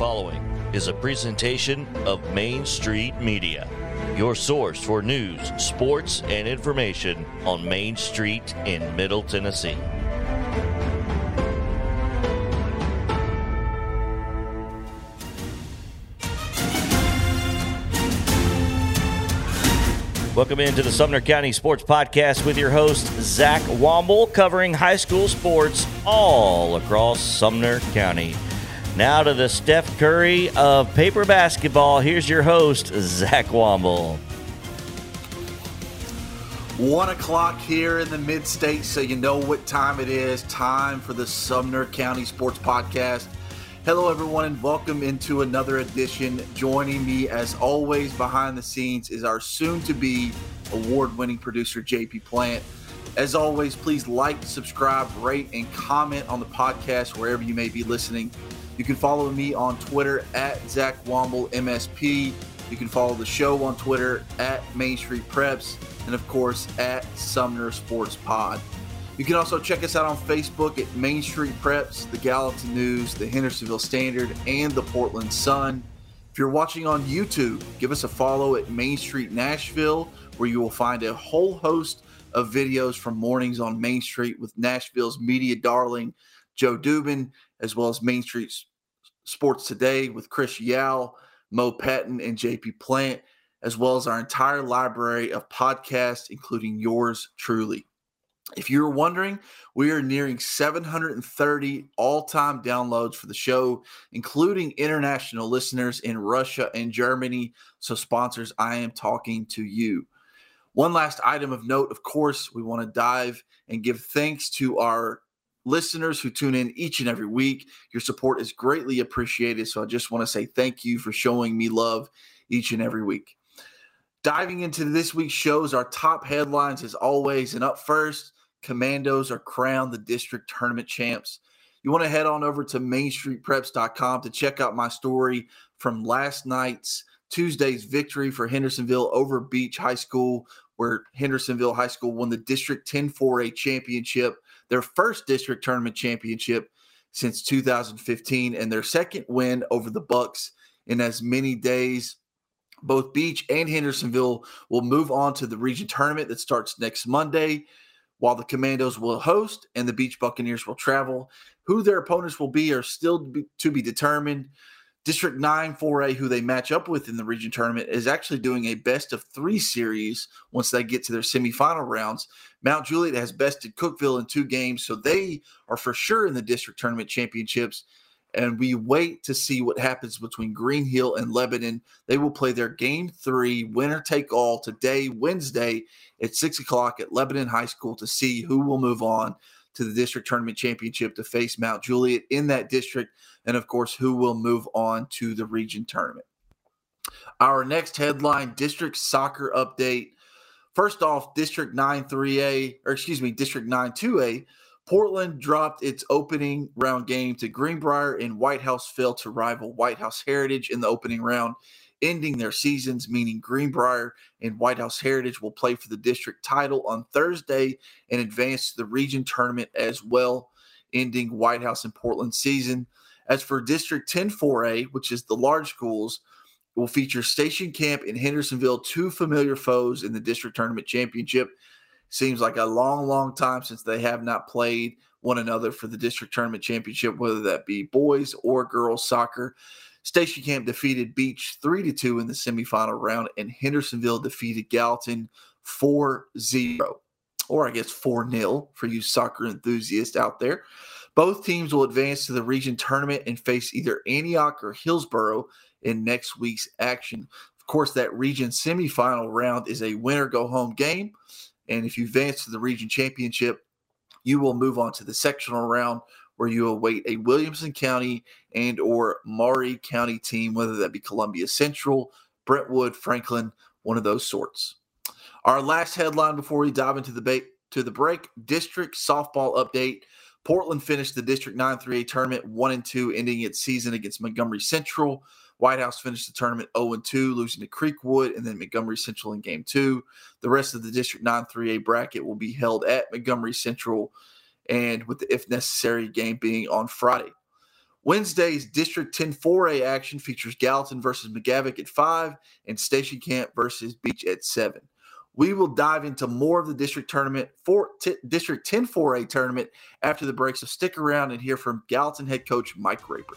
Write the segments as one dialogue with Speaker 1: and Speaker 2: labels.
Speaker 1: following is a presentation of Main Street Media, your source for news, sports, and information on Main Street in Middle Tennessee. Welcome into the Sumner County Sports Podcast with your host, Zach Womble, covering high school sports all across Sumner County. Now to the Steph Curry of paper basketball. Here's your host, Zach Womble.
Speaker 2: One o'clock here in the mid state, so you know what time it is. Time for the Sumner County Sports Podcast. Hello, everyone, and welcome into another edition. Joining me, as always, behind the scenes is our soon to be award winning producer, JP Plant. As always, please like, subscribe, rate, and comment on the podcast wherever you may be listening. You can follow me on Twitter at Zach Womble MSP. You can follow the show on Twitter at Main Street Preps, and of course at Sumner Sports Pod. You can also check us out on Facebook at Main Street Preps, the Gallatin News, the Hendersonville Standard, and the Portland Sun. If you're watching on YouTube, give us a follow at Main Street Nashville, where you will find a whole host of videos from mornings on Main Street with Nashville's media darling, Joe Dubin, as well as Main Street Sports Today with Chris Yao, Mo Patton, and JP Plant, as well as our entire library of podcasts, including yours truly. If you're wondering, we are nearing 730 all time downloads for the show, including international listeners in Russia and Germany. So, sponsors, I am talking to you. One last item of note, of course, we want to dive and give thanks to our listeners who tune in each and every week. Your support is greatly appreciated. So I just want to say thank you for showing me love each and every week. Diving into this week's shows, our top headlines as always. And up first, Commandos are crowned the district tournament champs. You want to head on over to mainstreetpreps.com to check out my story from last night's Tuesday's victory for Hendersonville over Beech High School, where Hendersonville High School won the District 10 4A championship their first district tournament championship since 2015 and their second win over the Bucks in as many days. Both Beech and Hendersonville will move on to the region tournament that starts next Monday, while the Commandos will host and the Beech Buccaneers will travel. Who their opponents will be are still to be, to be determined. District 9 4A, who they match up with in the region tournament, is actually doing a best of three series once they get to their semifinal rounds. Mount Juliet has bested Cookeville in two games, so they are for sure in the district tournament championships. And we wait to see what happens between Green Hill and Lebanon. They will play their game three, winner take all, today, Wednesday at six o'clock at Lebanon High School to see who will move on to the district tournament championship to face Mount Juliet in that district, and of course, who will move on to the region tournament. Our next headline district soccer update. First off, District 9 3A, or excuse me, District 9 2A, Portland dropped its opening round game to Greenbrier, and White House failed to rival White House Heritage in the opening round ending their seasons, meaning Greenbrier and White House Heritage will play for the district title on Thursday and advance to the region tournament as well, ending White House and Portland season. As for District 10 4A, which is the large schools, will feature Station Camp in Hendersonville, two familiar foes in the district tournament championship. Seems like a long, long time since they have not played one another for the district tournament championship, whether that be boys or girls soccer. Station Camp defeated Beech 3 to 2 in the semifinal round, and Hendersonville defeated Gallatin 4 0, or I guess 4 0 for you soccer enthusiasts out there. Both teams will advance to the region tournament and face either Antioch or Hillsboro in next week's action. Of course, that region semifinal round is a winner go home game. And if you advance to the region championship, you will move on to the sectional round where you await a Williamson County and or Maury County team, whether that be Columbia Central, Brentwood, Franklin, one of those sorts. Our last headline before we dive into the ba- to the break: district softball update. Portland finished the District 9 3A tournament 1 and 2, ending its season against Montgomery Central. White House finished the tournament 0 and 2, losing to Creekwood and then Montgomery Central in game two. The rest of the District 9 3A bracket will be held at Montgomery Central and with the if necessary game being on Friday. Wednesday's District 10 4A action features Gallatin versus McGavock at 5 and Station Camp versus Beech at 7. We will dive into more of the district tournament for t- District 10 4A tournament after the break. So stick around and hear from Gallatin head coach Mike Raper.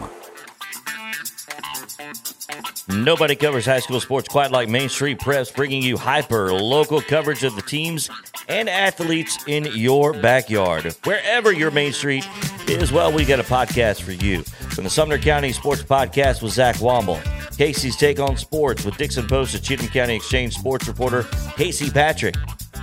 Speaker 1: Nobody covers high school sports quite like Main Street Preps, bringing you hyper local coverage of the teams and athletes in your backyard. Wherever your Main Street is, well, we got a podcast for you. From the Sumner County Sports Podcast with Zach Womble, Casey's Take on Sports with Dixon Post and Cheatham County Exchange sports reporter Casey Patrick.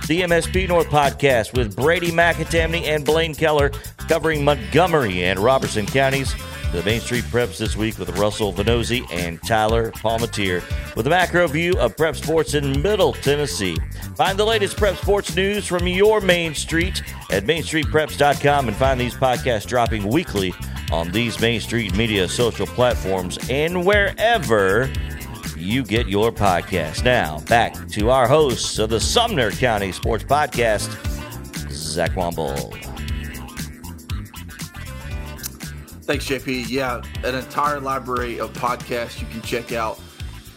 Speaker 1: The MSP North podcast with Brady McAtamney and Blaine Keller covering Montgomery and Robertson counties the Main Street Preps this week with Russell Venozzi and Tyler Palmatier with a macro view of prep sports in Middle Tennessee. Find the latest prep sports news from your Main Street at mainstreetpreps.com and find these podcasts dropping weekly on these Main Street media social platforms and wherever you get your podcast. Now, back to our hosts of the Sumner County Sports Podcast, Zach Womble.
Speaker 2: Thanks, JP. Yeah, an entire library of podcasts you can check out.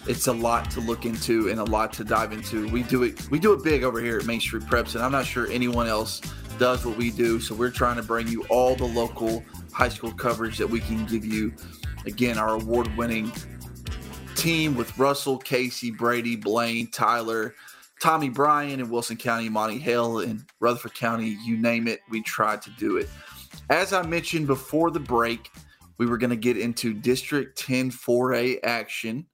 Speaker 2: It's a lot to look into and a lot to dive into. We do it we do it big over here at Main Street Preps, and I'm not sure anyone else does what we do. So we're trying to bring you all the local high school coverage that we can give you. Again, our award-winning team with Russell, Casey, Brady, Blaine, Tyler, Tommy Bryan and Wilson County, Monty Hale and Rutherford County, you name it, we tried to do it. As I mentioned before the break, we were going to get into District 10 4A action.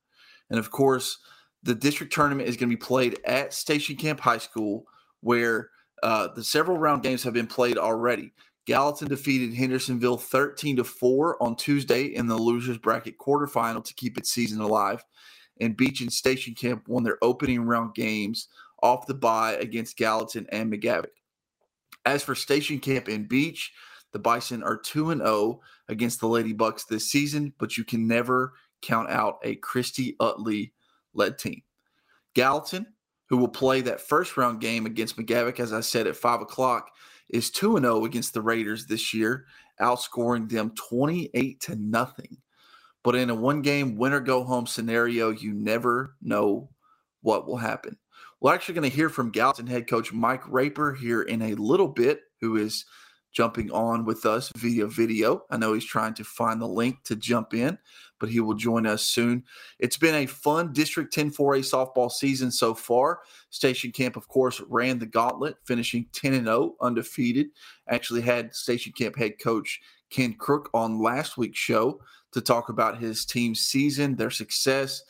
Speaker 2: And of course, the district tournament is going to be played at Station Camp High School, where uh, the several round games have been played already. Gallatin defeated Hendersonville 13 to 4 on Tuesday in the losers bracket quarterfinal to keep its season alive. And Beech and Station Camp won their opening round games off the bye against Gallatin and McGavock. As for Station Camp and Beech, the Bison are 2 and 0 against the Lady Bucks this season, but you can never count out a Christy Utley led team. Gallatin, who will play that first round game against McGavock, as I said, at 5 o'clock, is 2 and 0 against the Raiders this year, outscoring them 28 to nothing. But in a one game winner go home scenario, you never know what will happen. We're actually going to hear from Gallatin head coach Mike Raper here in a little bit, who is jumping on with us via video. I know he's trying to find the link to jump in, but he will join us soon. It's been a fun District 10 4A softball season so far. Station Camp, of course, ran the gauntlet, finishing 10 and 0, undefeated. Actually, had Station Camp head coach Ken Crook on last week's show to talk about his team's season, their success,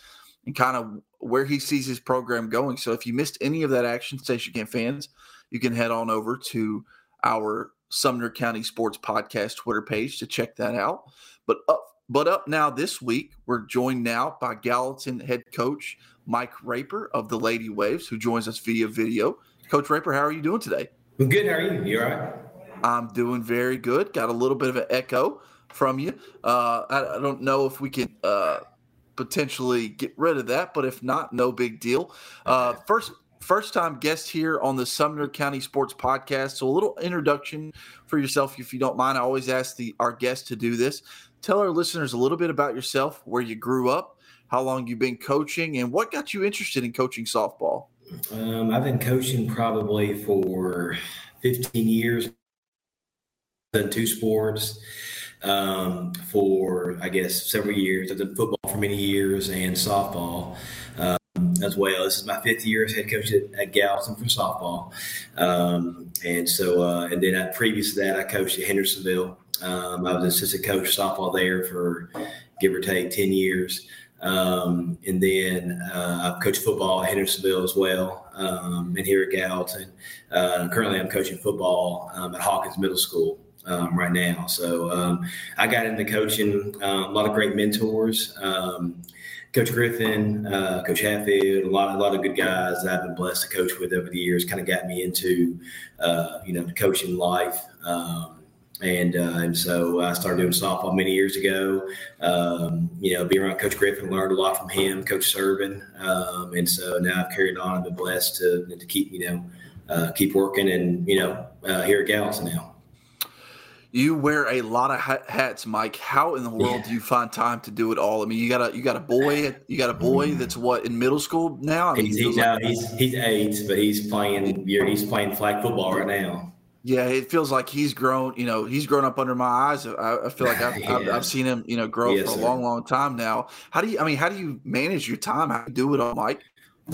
Speaker 2: and kind of where he sees his program going. So if you missed any of that action, Station Camp fans, you can head on over to our Sumner County Sports Podcast Twitter page to check that out. But up, but up now this week, we're joined now by Gallatin head coach Mike Raper of the Lady Waves, who joins us via video. Coach Raper, how are you doing today?
Speaker 3: I'm good. How are you? You all right?
Speaker 2: I'm doing very good. Got a little bit of an echo from you. Uh, I, I, don't know if we can uh, potentially get rid of that, but if not, no big deal. Uh, first, first time guest here on the Sumner County Sports Podcast. So a little introduction for yourself, if you don't mind. I always ask the our guests to do this. Tell our listeners a little bit about yourself, where you grew up, how long you've been coaching, and what got you interested in coaching softball?
Speaker 3: Um, I've been coaching probably for 15 years. Done two sports um, for I guess several years. I've done football for many years and softball as well. This is my fifth year as head coach at, at Gallatin for softball, um, and so uh, and then I, previous to that I coached at Hendersonville. Um, I was assistant coach softball there for give or take 10 years. Um, and then uh, I've coached football at Hendersonville as well, um, and here at Gallatin. Uh, currently, I'm coaching football um, at Hawkins Middle School um, right now. So um, I got into coaching uh, a lot of great mentors. Coach Griffin, uh, Coach Hatfield, a lot, a lot of good guys that I've been blessed to coach with over the years. Kind of got me into, uh, you know, the coaching life. Um, and uh, and so I started doing softball many years ago. Um, you know, being around Coach Griffin, learned a lot from him, Coach Servin, um, and so now I've carried on. I've been blessed to to keep you know uh, keep working, and you know uh, here at Gallatin now.
Speaker 2: You wear a lot of hats, Mike. How in the world yeah. do you find time to do it all? I mean, you got a you got a boy, you got a boy mm. that's what in middle school now. I mean,
Speaker 3: he's, he's, like, he's he's eight, but he's playing. He's playing flag football right now.
Speaker 2: Yeah, it feels like he's grown. You know, he's grown up under my eyes. I, I feel like I've, yeah. I've, I've, seen him, you know, grow yes, for a sir. long, long time now. How do you? I mean, how do you manage your time? How do you do it all, Mike?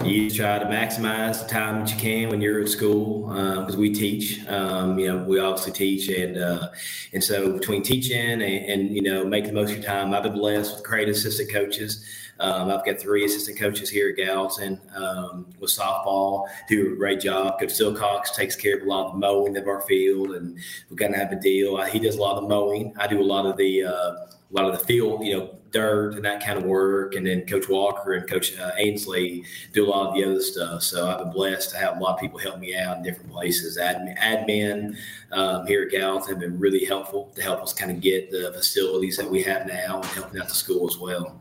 Speaker 3: You try to maximize the time that you can when you're at school because uh, we teach. Um, you know, we obviously teach, and uh, and so between teaching and, and, you know making the most of your time, I've been blessed with great assistant coaches. Um, I've got three assistant coaches here at Gallatin um, with softball, do a great job. Coach Silcox takes care of a lot of the mowing of our field, and we're going to have a deal. He does a lot of the mowing. I do a lot of the uh, a lot of the field, you know, dirt and that kind of work. And then Coach Walker and Coach uh, Ainsley do a lot of the other stuff. So I've been blessed to have a lot of people help me out in different places. Admin, admin um, here at Gallatin have been really helpful to help us kind of get the facilities that we have now and helping out the school as well.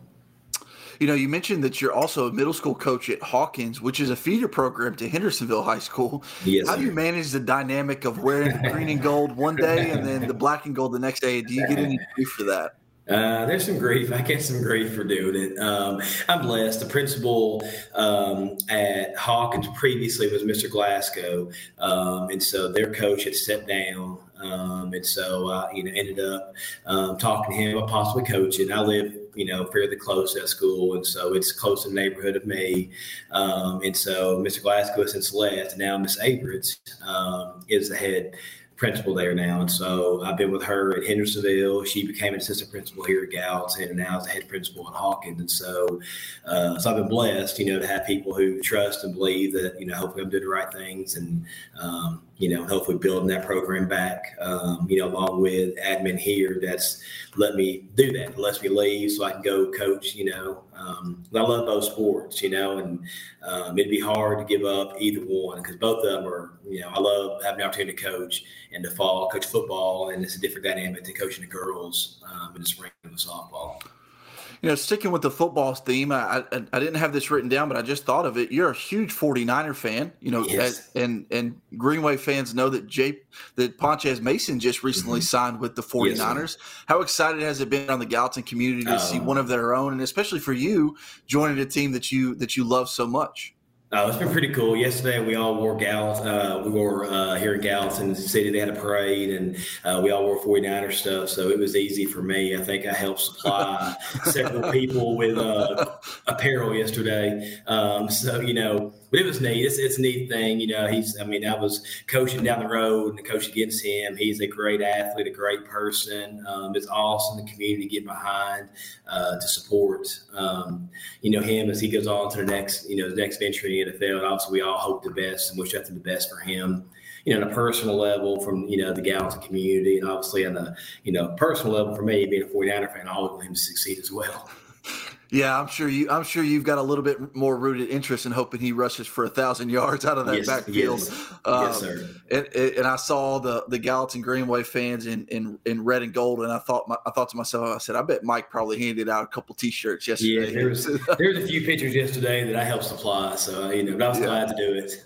Speaker 2: You know, you mentioned that you're also a middle school coach at Hawkins, which is a feeder program to Hendersonville High School. Yes, How do you manage the dynamic of wearing the green and gold one day and then the black and gold the next day? Do you get any grief for that?
Speaker 3: Uh, there's some grief. I get some grief for doing it. Um, I'm blessed. The principal um, at Hawkins previously was Mr. Glasgow, um, and so their coach had stepped down. Um, and so I, you know, ended up um, talking to him about possibly coaching. I live you know, fairly close at school, and so it's close in the neighborhood of me. Um, and so Mr. Glasgow has since left. Now Miss Averett um, is the head principal there now. And so I've been with her at Hendersonville. She became an assistant principal here at Gallatin and now is the head principal at Hawkins. And so, uh, so I've been blessed, you know, to have people who trust and believe that, you know, hopefully I'm doing the right things and, um, you know, hopefully building that program back, um, you know, along with admin here that's let me do that. Lets me leave so I can go coach, you know. Um, I love both sports, you know, and um, it'd be hard to give up either one because both of them are, you know, I love having the opportunity to coach in the fall, coach football, and it's a different dynamic than coaching the girls um, in the spring with softball.
Speaker 2: You know, sticking with the football theme, I, I, I didn't have this written down, but I just thought of it. You're a huge 49er fan, you know, yes. and and Green Wave fans know that Jay that Ponches Mason just recently mm-hmm. signed with the 49ers. Yes, How excited has it been on the Gallatin community to um, see one of their own, and especially for you joining a team that you that you love so much?
Speaker 3: Uh, it's been pretty cool. Yesterday, we all wore gals. Uh, we wore uh, here in Gallatin City. They had a parade, and uh, we all wore 49er stuff. So it was easy for me. I think I helped supply several people with uh, apparel yesterday. Um, so you know, but it was neat. It's, it's a neat thing. You know, he's, I mean, I was coaching down the road and coaching against him. He's a great athlete, a great person. Um, it's awesome the community to get behind uh, to support, um, you know, him as he goes on to the next, you know, the next venture in the NFL. And obviously, we all hope the best and wish nothing the best for him you know, on a personal level from, you know, the Gallatin community and obviously on the, you know, personal level for me, being a 49er fan, I always want him to succeed as well.
Speaker 2: Yeah, I'm sure you. I'm sure you've got a little bit more rooted interest in hoping he rushes for a thousand yards out of that yes, backfield.
Speaker 3: Yes, um, yes sir.
Speaker 2: And, and, I saw the the Gallatin Green Wave fans in, in in red and gold, and I thought my, I thought to myself, I said, I bet Mike probably handed out a couple T-shirts yesterday.
Speaker 3: Yeah, there's a few pictures yesterday that I helped supply, so you know, but I was yeah. glad to do it.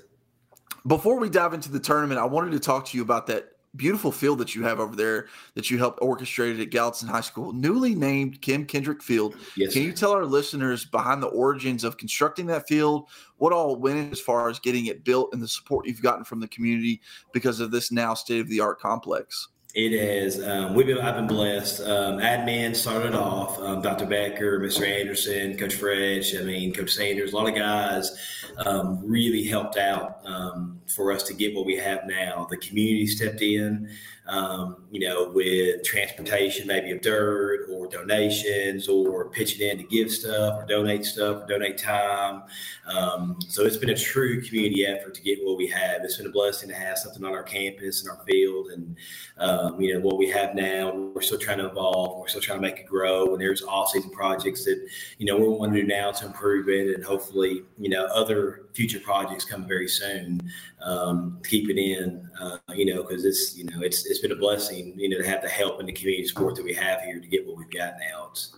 Speaker 2: Before we dive into the tournament, I wanted to talk to you about that beautiful field that you have over there that you helped orchestrated at Gallatin High School, newly named Kim Kendrick Field. Yes, Can you tell our listeners behind the origins of constructing that field, what all went as far as getting it built and the support you've gotten from the community because of this now state of the art complex?
Speaker 3: It is. Um, we've been. I've been blessed. Um, admin started off. Um, Dr. Becker, Mr. Anderson, Coach Fresh. I mean, Coach Sanders. A lot of guys um, really helped out um, for us to get what we have now. The community stepped in um, you know, with transportation, maybe of dirt or donations or pitching in to give stuff or donate stuff or donate time. Um, so it's been a true community effort to get what we have. It's been a blessing to have something on our campus and our field and, um, you know, what we have now. We're still trying to evolve. We're still trying to make it grow. And there's all season projects that, you know, we're wanting to do now to improve it and hopefully, you know, other future projects come very soon um, keep it in, uh, you know, because it's, you know, it's, it's been a blessing, you know, to have the help in the community support that we have here to get what we've got now. It's,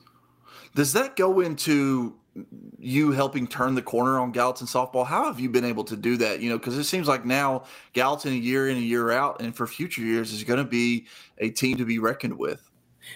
Speaker 2: Does that go into you helping turn the corner on Gallatin softball? How have you been able to do that? You know, because it seems like now Gallatin a year in, a year out, and for future years is going to be a team to be reckoned with.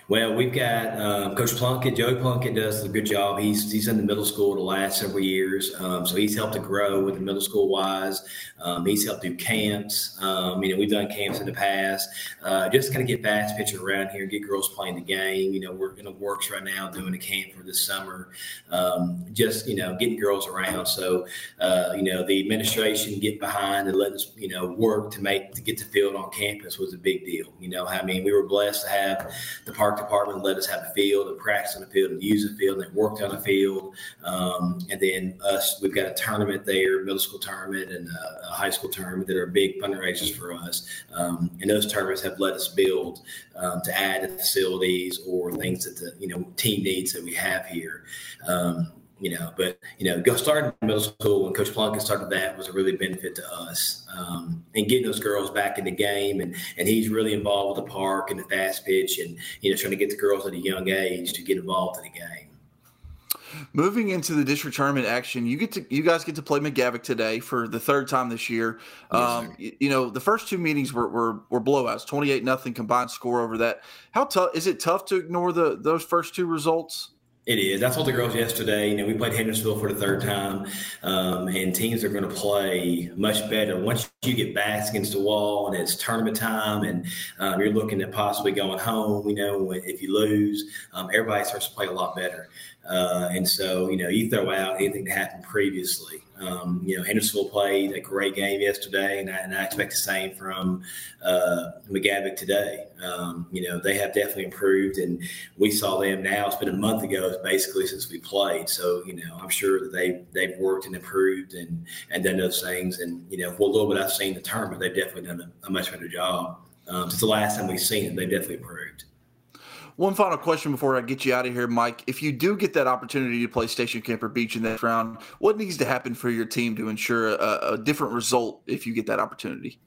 Speaker 3: Well, we've got um, Coach Plunkett. Joey Plunkett does a good job. He's he's in the middle school the last several years, um, so he's helped to grow with the middle school wise. Um, he's helped do camps. Um, you know, we've done camps in the past, uh, just kind of get fast pitching around here get girls playing the game. You know, we're in the works right now doing a camp for this summer, um, just you know, getting girls around. So, uh, you know, the administration get behind and let us you know work to make to get the field on campus was a big deal. You know, I mean, we were blessed to have the park department let us have a field and practice on the field and use the field and worked on the field. Um, and then us, we've got a tournament there, middle school tournament and a, high school tournament that are big fundraisers for us. Um, and those tournaments have let us build um, to add facilities or things that the you know team needs that we have here. Um, you know, but you know, go starting middle school when Coach Plunkett started that was a really benefit to us, um, and getting those girls back in the game, and and he's really involved with the park and the fast pitch, and you know, trying to get the girls at a young age to get involved in the game.
Speaker 2: Moving into the district tournament action, you get to you guys get to play McGavock today for the third time this year. Yes, um, you, you, know, the first two meetings were were, were blowouts, twenty eight nothing combined score over that. How tough is it? Tough to ignore the those first two results?
Speaker 3: It is. That's what the girls yesterday. You know, we played Hendersonville for the third time, um, and teams are going to play much better once you get backs against the wall and it's tournament time, and um, you're looking at possibly going home. You know, if you lose, um, everybody starts to play a lot better. Uh, and so, you know, you throw out anything that happened previously. Um, you know, Hendersonville played a great game yesterday, and I, and I expect the same from uh, McGavock today. Um, you know, they have definitely improved, and we saw them now. It's been a month ago, basically, since we played. So, you know, I'm sure that they they've worked and improved and and done those things. And you know, a little bit I've seen the tournament, they've definitely done a, a much better job. Um, since the last time we've seen them, they've definitely improved.
Speaker 2: One final question before I get you out of here, Mike. If you do get that opportunity to play Station Camp or Beech in that round, what needs to happen for your team to ensure a, a different result if you get that opportunity?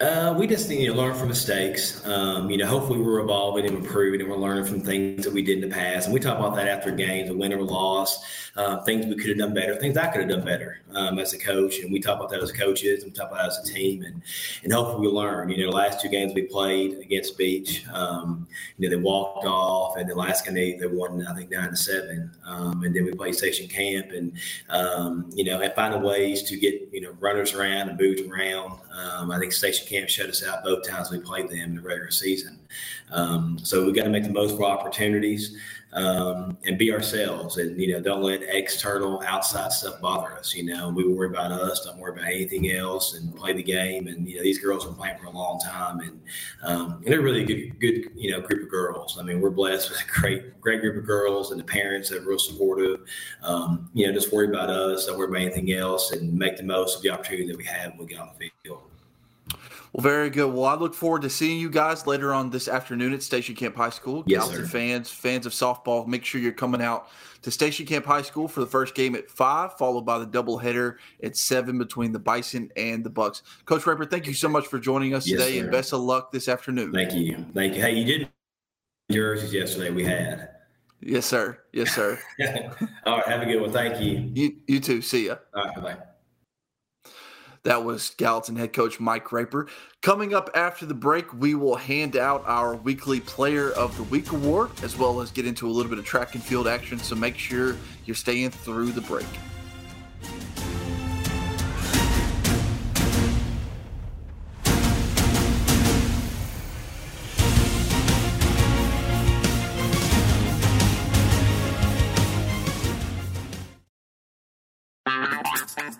Speaker 3: Uh, we just need to learn from mistakes. Um, you know, hopefully we're evolving and improving, and we're learning from things that we did in the past. And we talk about that after games, a win or loss, uh, things we could have done better, things I could have done better um, as a coach. And we talk about that as coaches, and we talk about that as a team, and and hopefully we learn. You know, the last two games we played against Beech, um, you know, they walked off, and the last game they, they won, I think nine to seven. Um, and then we played Station Camp, and um, you know, and finding ways to get you know runners around and moves around. Um, I think Station Camp shut us out both times we played them in the regular season. Um, so we got to make the most of our opportunities um, and be ourselves, and you know, don't let external, outside stuff bother us. You know, we worry about us, don't worry about anything else, and play the game. And you know, these girls have playing for a long time, and um, and they're really good, good, you know, group of girls. I mean, we're blessed with a great, great group of girls, and the parents are real supportive. Um, you know, just worry about us, don't worry about anything else, and make the most of the opportunity that we have when we get on the field.
Speaker 2: Well, very good. Well, I look forward to seeing you guys later on this afternoon at Station Camp High School.
Speaker 3: Yes, Gallatin
Speaker 2: fans, fans of softball, make sure you're coming out to Station Camp High School for the first game at five, followed by the doubleheader at seven between the Bison and the Bucks. Coach Raper, thank you so much for joining us yes, today, sir. and best of luck this afternoon.
Speaker 3: Thank you, thank you. Hey, you did jerseys yesterday. We had.
Speaker 2: Yes, sir. Yes, sir.
Speaker 3: All right. Have a good one. Thank you.
Speaker 2: You, you too. See ya.
Speaker 3: All right. Bye.
Speaker 2: That was Gallatin head coach Mike Raper. Coming up after the break, we will hand out our weekly Player of the Week award, as well as get into a little bit of track and field action. So make sure you're staying through the break.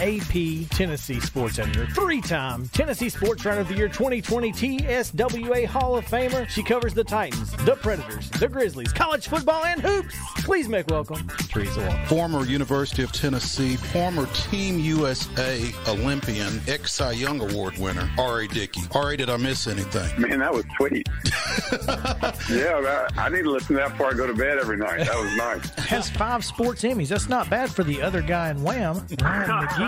Speaker 4: AP Tennessee sports editor, three time Tennessee Sports Writer of the Year 2020 TSWA Hall of Famer. She covers the Titans, the Predators, the Grizzlies, college football, and hoops. Please make welcome Teresa Walker.
Speaker 5: Former University of Tennessee, former Team USA Olympian, ex Cy Young Award winner, R.A. Dickey. R.A., did I miss anything?
Speaker 6: Man, that was sweet. yeah, I need to listen to that before I go to bed every night. That was nice.
Speaker 4: Has five sports Emmys. That's not bad for the other guy in Wham, Ryan McGee.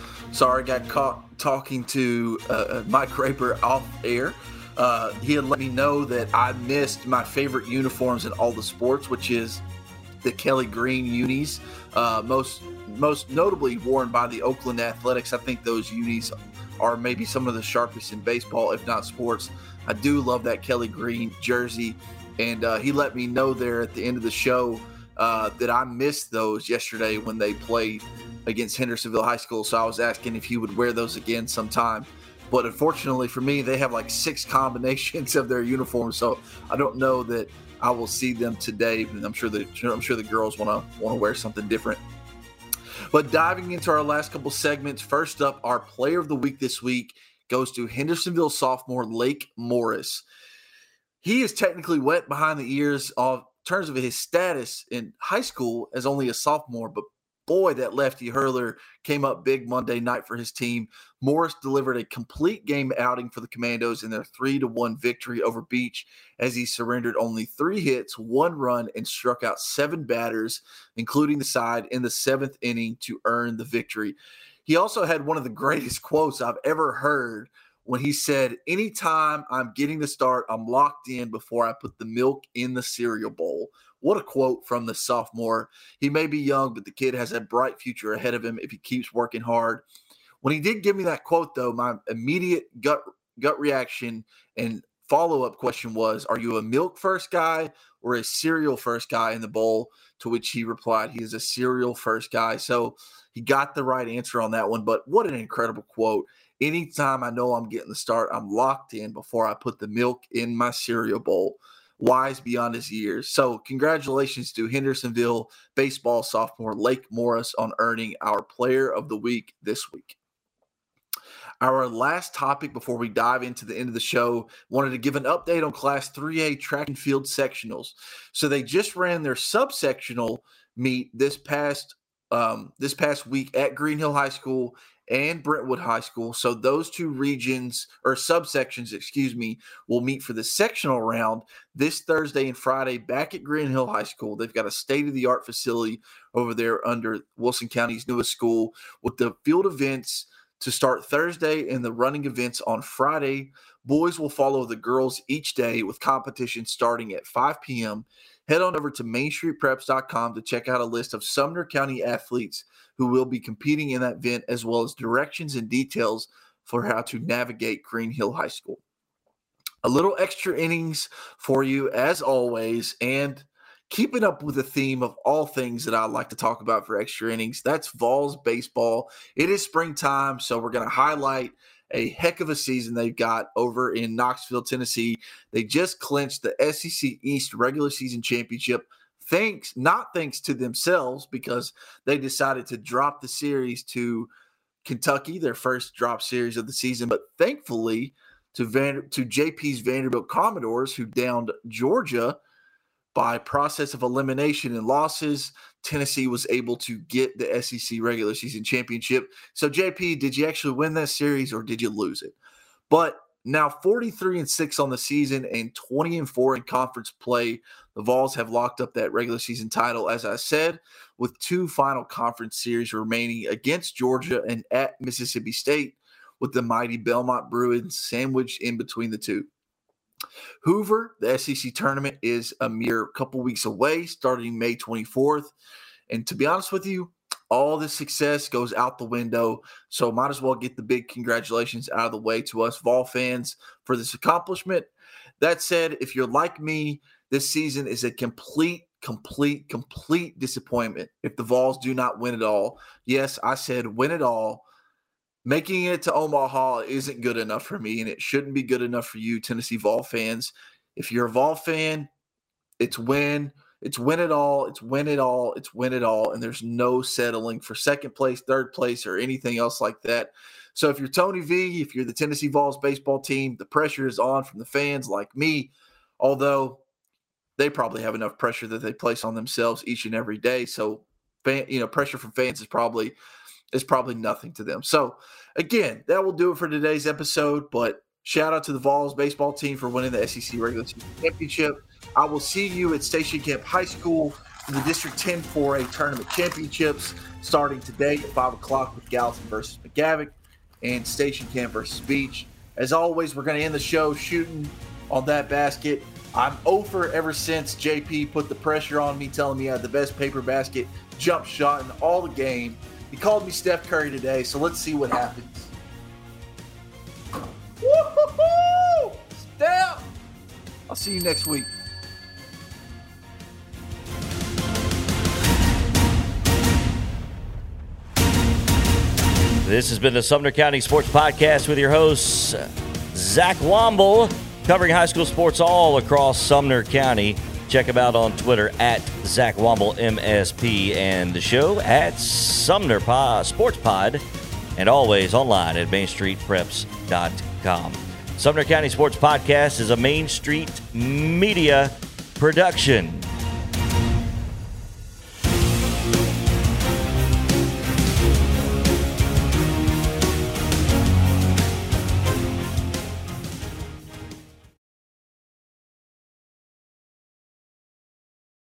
Speaker 2: Sorry, got caught talking to uh, uh, Mike Raper off air. Uh, he had let me know that I missed my favorite uniforms in all the sports, which is the Kelly Green unis, uh, most most notably worn by the Oakland Athletics. I think those unis are maybe some of the sharpest in baseball, if not sports. I do love that Kelly Green jersey, and uh, he let me know there at the end of the show uh, that I missed those yesterday when they played against Hendersonville High School. So I was asking if he would wear those again sometime. But unfortunately for me, they have like six combinations of their uniforms, so I don't know that I will see them today. I'm sure the I'm sure the girls want to want to wear something different. But diving into our last couple segments, first up, our player of the week this week goes to Hendersonville sophomore Lake Morris. He is technically wet behind the ears of terms of his status in high school as only a sophomore, but boy, that lefty hurler came up big Monday night for his team. Morris delivered a complete game outing for the Commandos in their 3 to 1 victory over Beech as he surrendered only three hits, one run, and struck out seven batters, including the side in the seventh inning to earn the victory. He also had one of the greatest quotes I've ever heard when he said, Anytime I'm getting the start, I'm locked in before I put the milk in the cereal bowl. What a quote from the sophomore. He may be young, but the kid has a bright future ahead of him if he keeps working hard. When he did give me that quote, though, my immediate gut gut reaction and follow up question was, "Are you a milk first guy or a cereal first guy in the bowl?" To which he replied, "He is a cereal first guy." So he got the right answer on that one. But what an incredible quote! Anytime I know I'm getting the start, I'm locked in before I put the milk in my cereal bowl. Wise beyond his years. So, congratulations to Hendersonville baseball sophomore Lake Morris on earning our player of the week this week. Our last topic before we dive into the end of the show, wanted to give an update on Class 3A track and field sectionals. So they just ran their subsectional meet this past um, this past week at Green Hill High School and Brentwood High School. So those two regions or subsections, excuse me, will meet for the sectional round this Thursday and Friday back at Green Hill High School. They've got a state of the art facility over there under Wilson County's newest school with the field events to start Thursday and the running events on Friday. Boys will follow the girls each day with competition starting at 5 p.m. Head on over to mainstreetpreps.com to check out a list of Sumner County athletes who will be competing in that event, as well as directions and details for how to navigate Green Hill High School. A little extra innings for you, as always, and keeping up with the theme of all things that I like to talk about for extra innings. That's Vols baseball. It is springtime, so we're going to highlight a heck of a season they've got over in Knoxville, Tennessee. They just clinched the SEC East regular season championship thanks not thanks to themselves because they decided to drop the series to Kentucky, their first drop series of the season, but thankfully to Van, to JP's Vanderbilt Commodores, who downed Georgia by process of elimination and losses. Tennessee was able to get the SEC regular season championship. So, JP, did you actually win that series or did you lose it? But now 43 and 6 on the season and 20 and 4 in conference play. The Vols have locked up that regular season title, as I said, with two final conference series remaining against Georgia and at Mississippi State, with the mighty Belmont Bruins sandwiched in between the two. Hoover, the SEC tournament is a mere couple weeks away, starting May 24th. And to be honest with you, all the success goes out the window. So might as well get the big congratulations out of the way to us Vol fans for this accomplishment. That said, if you're like me, this season is a complete, complete, complete disappointment if the Vols do not win it all. Yes, I said win it all. Making it to Omaha isn't good enough for me, and it shouldn't be good enough for you, Tennessee Vol fans. If you're a Vol fan, it's win. It's win it all. It's win it all. It's win it all. And there's no settling for second place, third place, or anything else like that. So if you're Tony V, if you're the Tennessee Vols baseball team, the pressure is on from the fans like me, although they probably have enough pressure that they place on themselves each and every day. So fan, you know, pressure from fans is probably is probably nothing to them. So again, that will do it for today's episode. But shout out to the Vols baseball team for winning the SEC regular season championship. I will see you at Station Camp High School in the District 10 4A tournament championships starting today at 5 o'clock with Gallatin versus McGavock and Station Camp versus Beech. As always, we're going to end the show shooting on that basket. I'm over ever since JP put the pressure on me, telling me I had the best paper basket jump shot in all the game. He called me Steph Curry today, so let's see what happens. Woo-hoo-hoo! Steph! I'll see you next week.
Speaker 1: This has been the Sumner County Sports Podcast with your hosts, Zach Womble, covering high school sports all across Sumner County. Check him out on Twitter at Zach Womble MSP and the show at Sumner Pod, Sports Pod and always online at MainStreetPreps.com. Sumner County Sports Podcast is a Main Street Media production.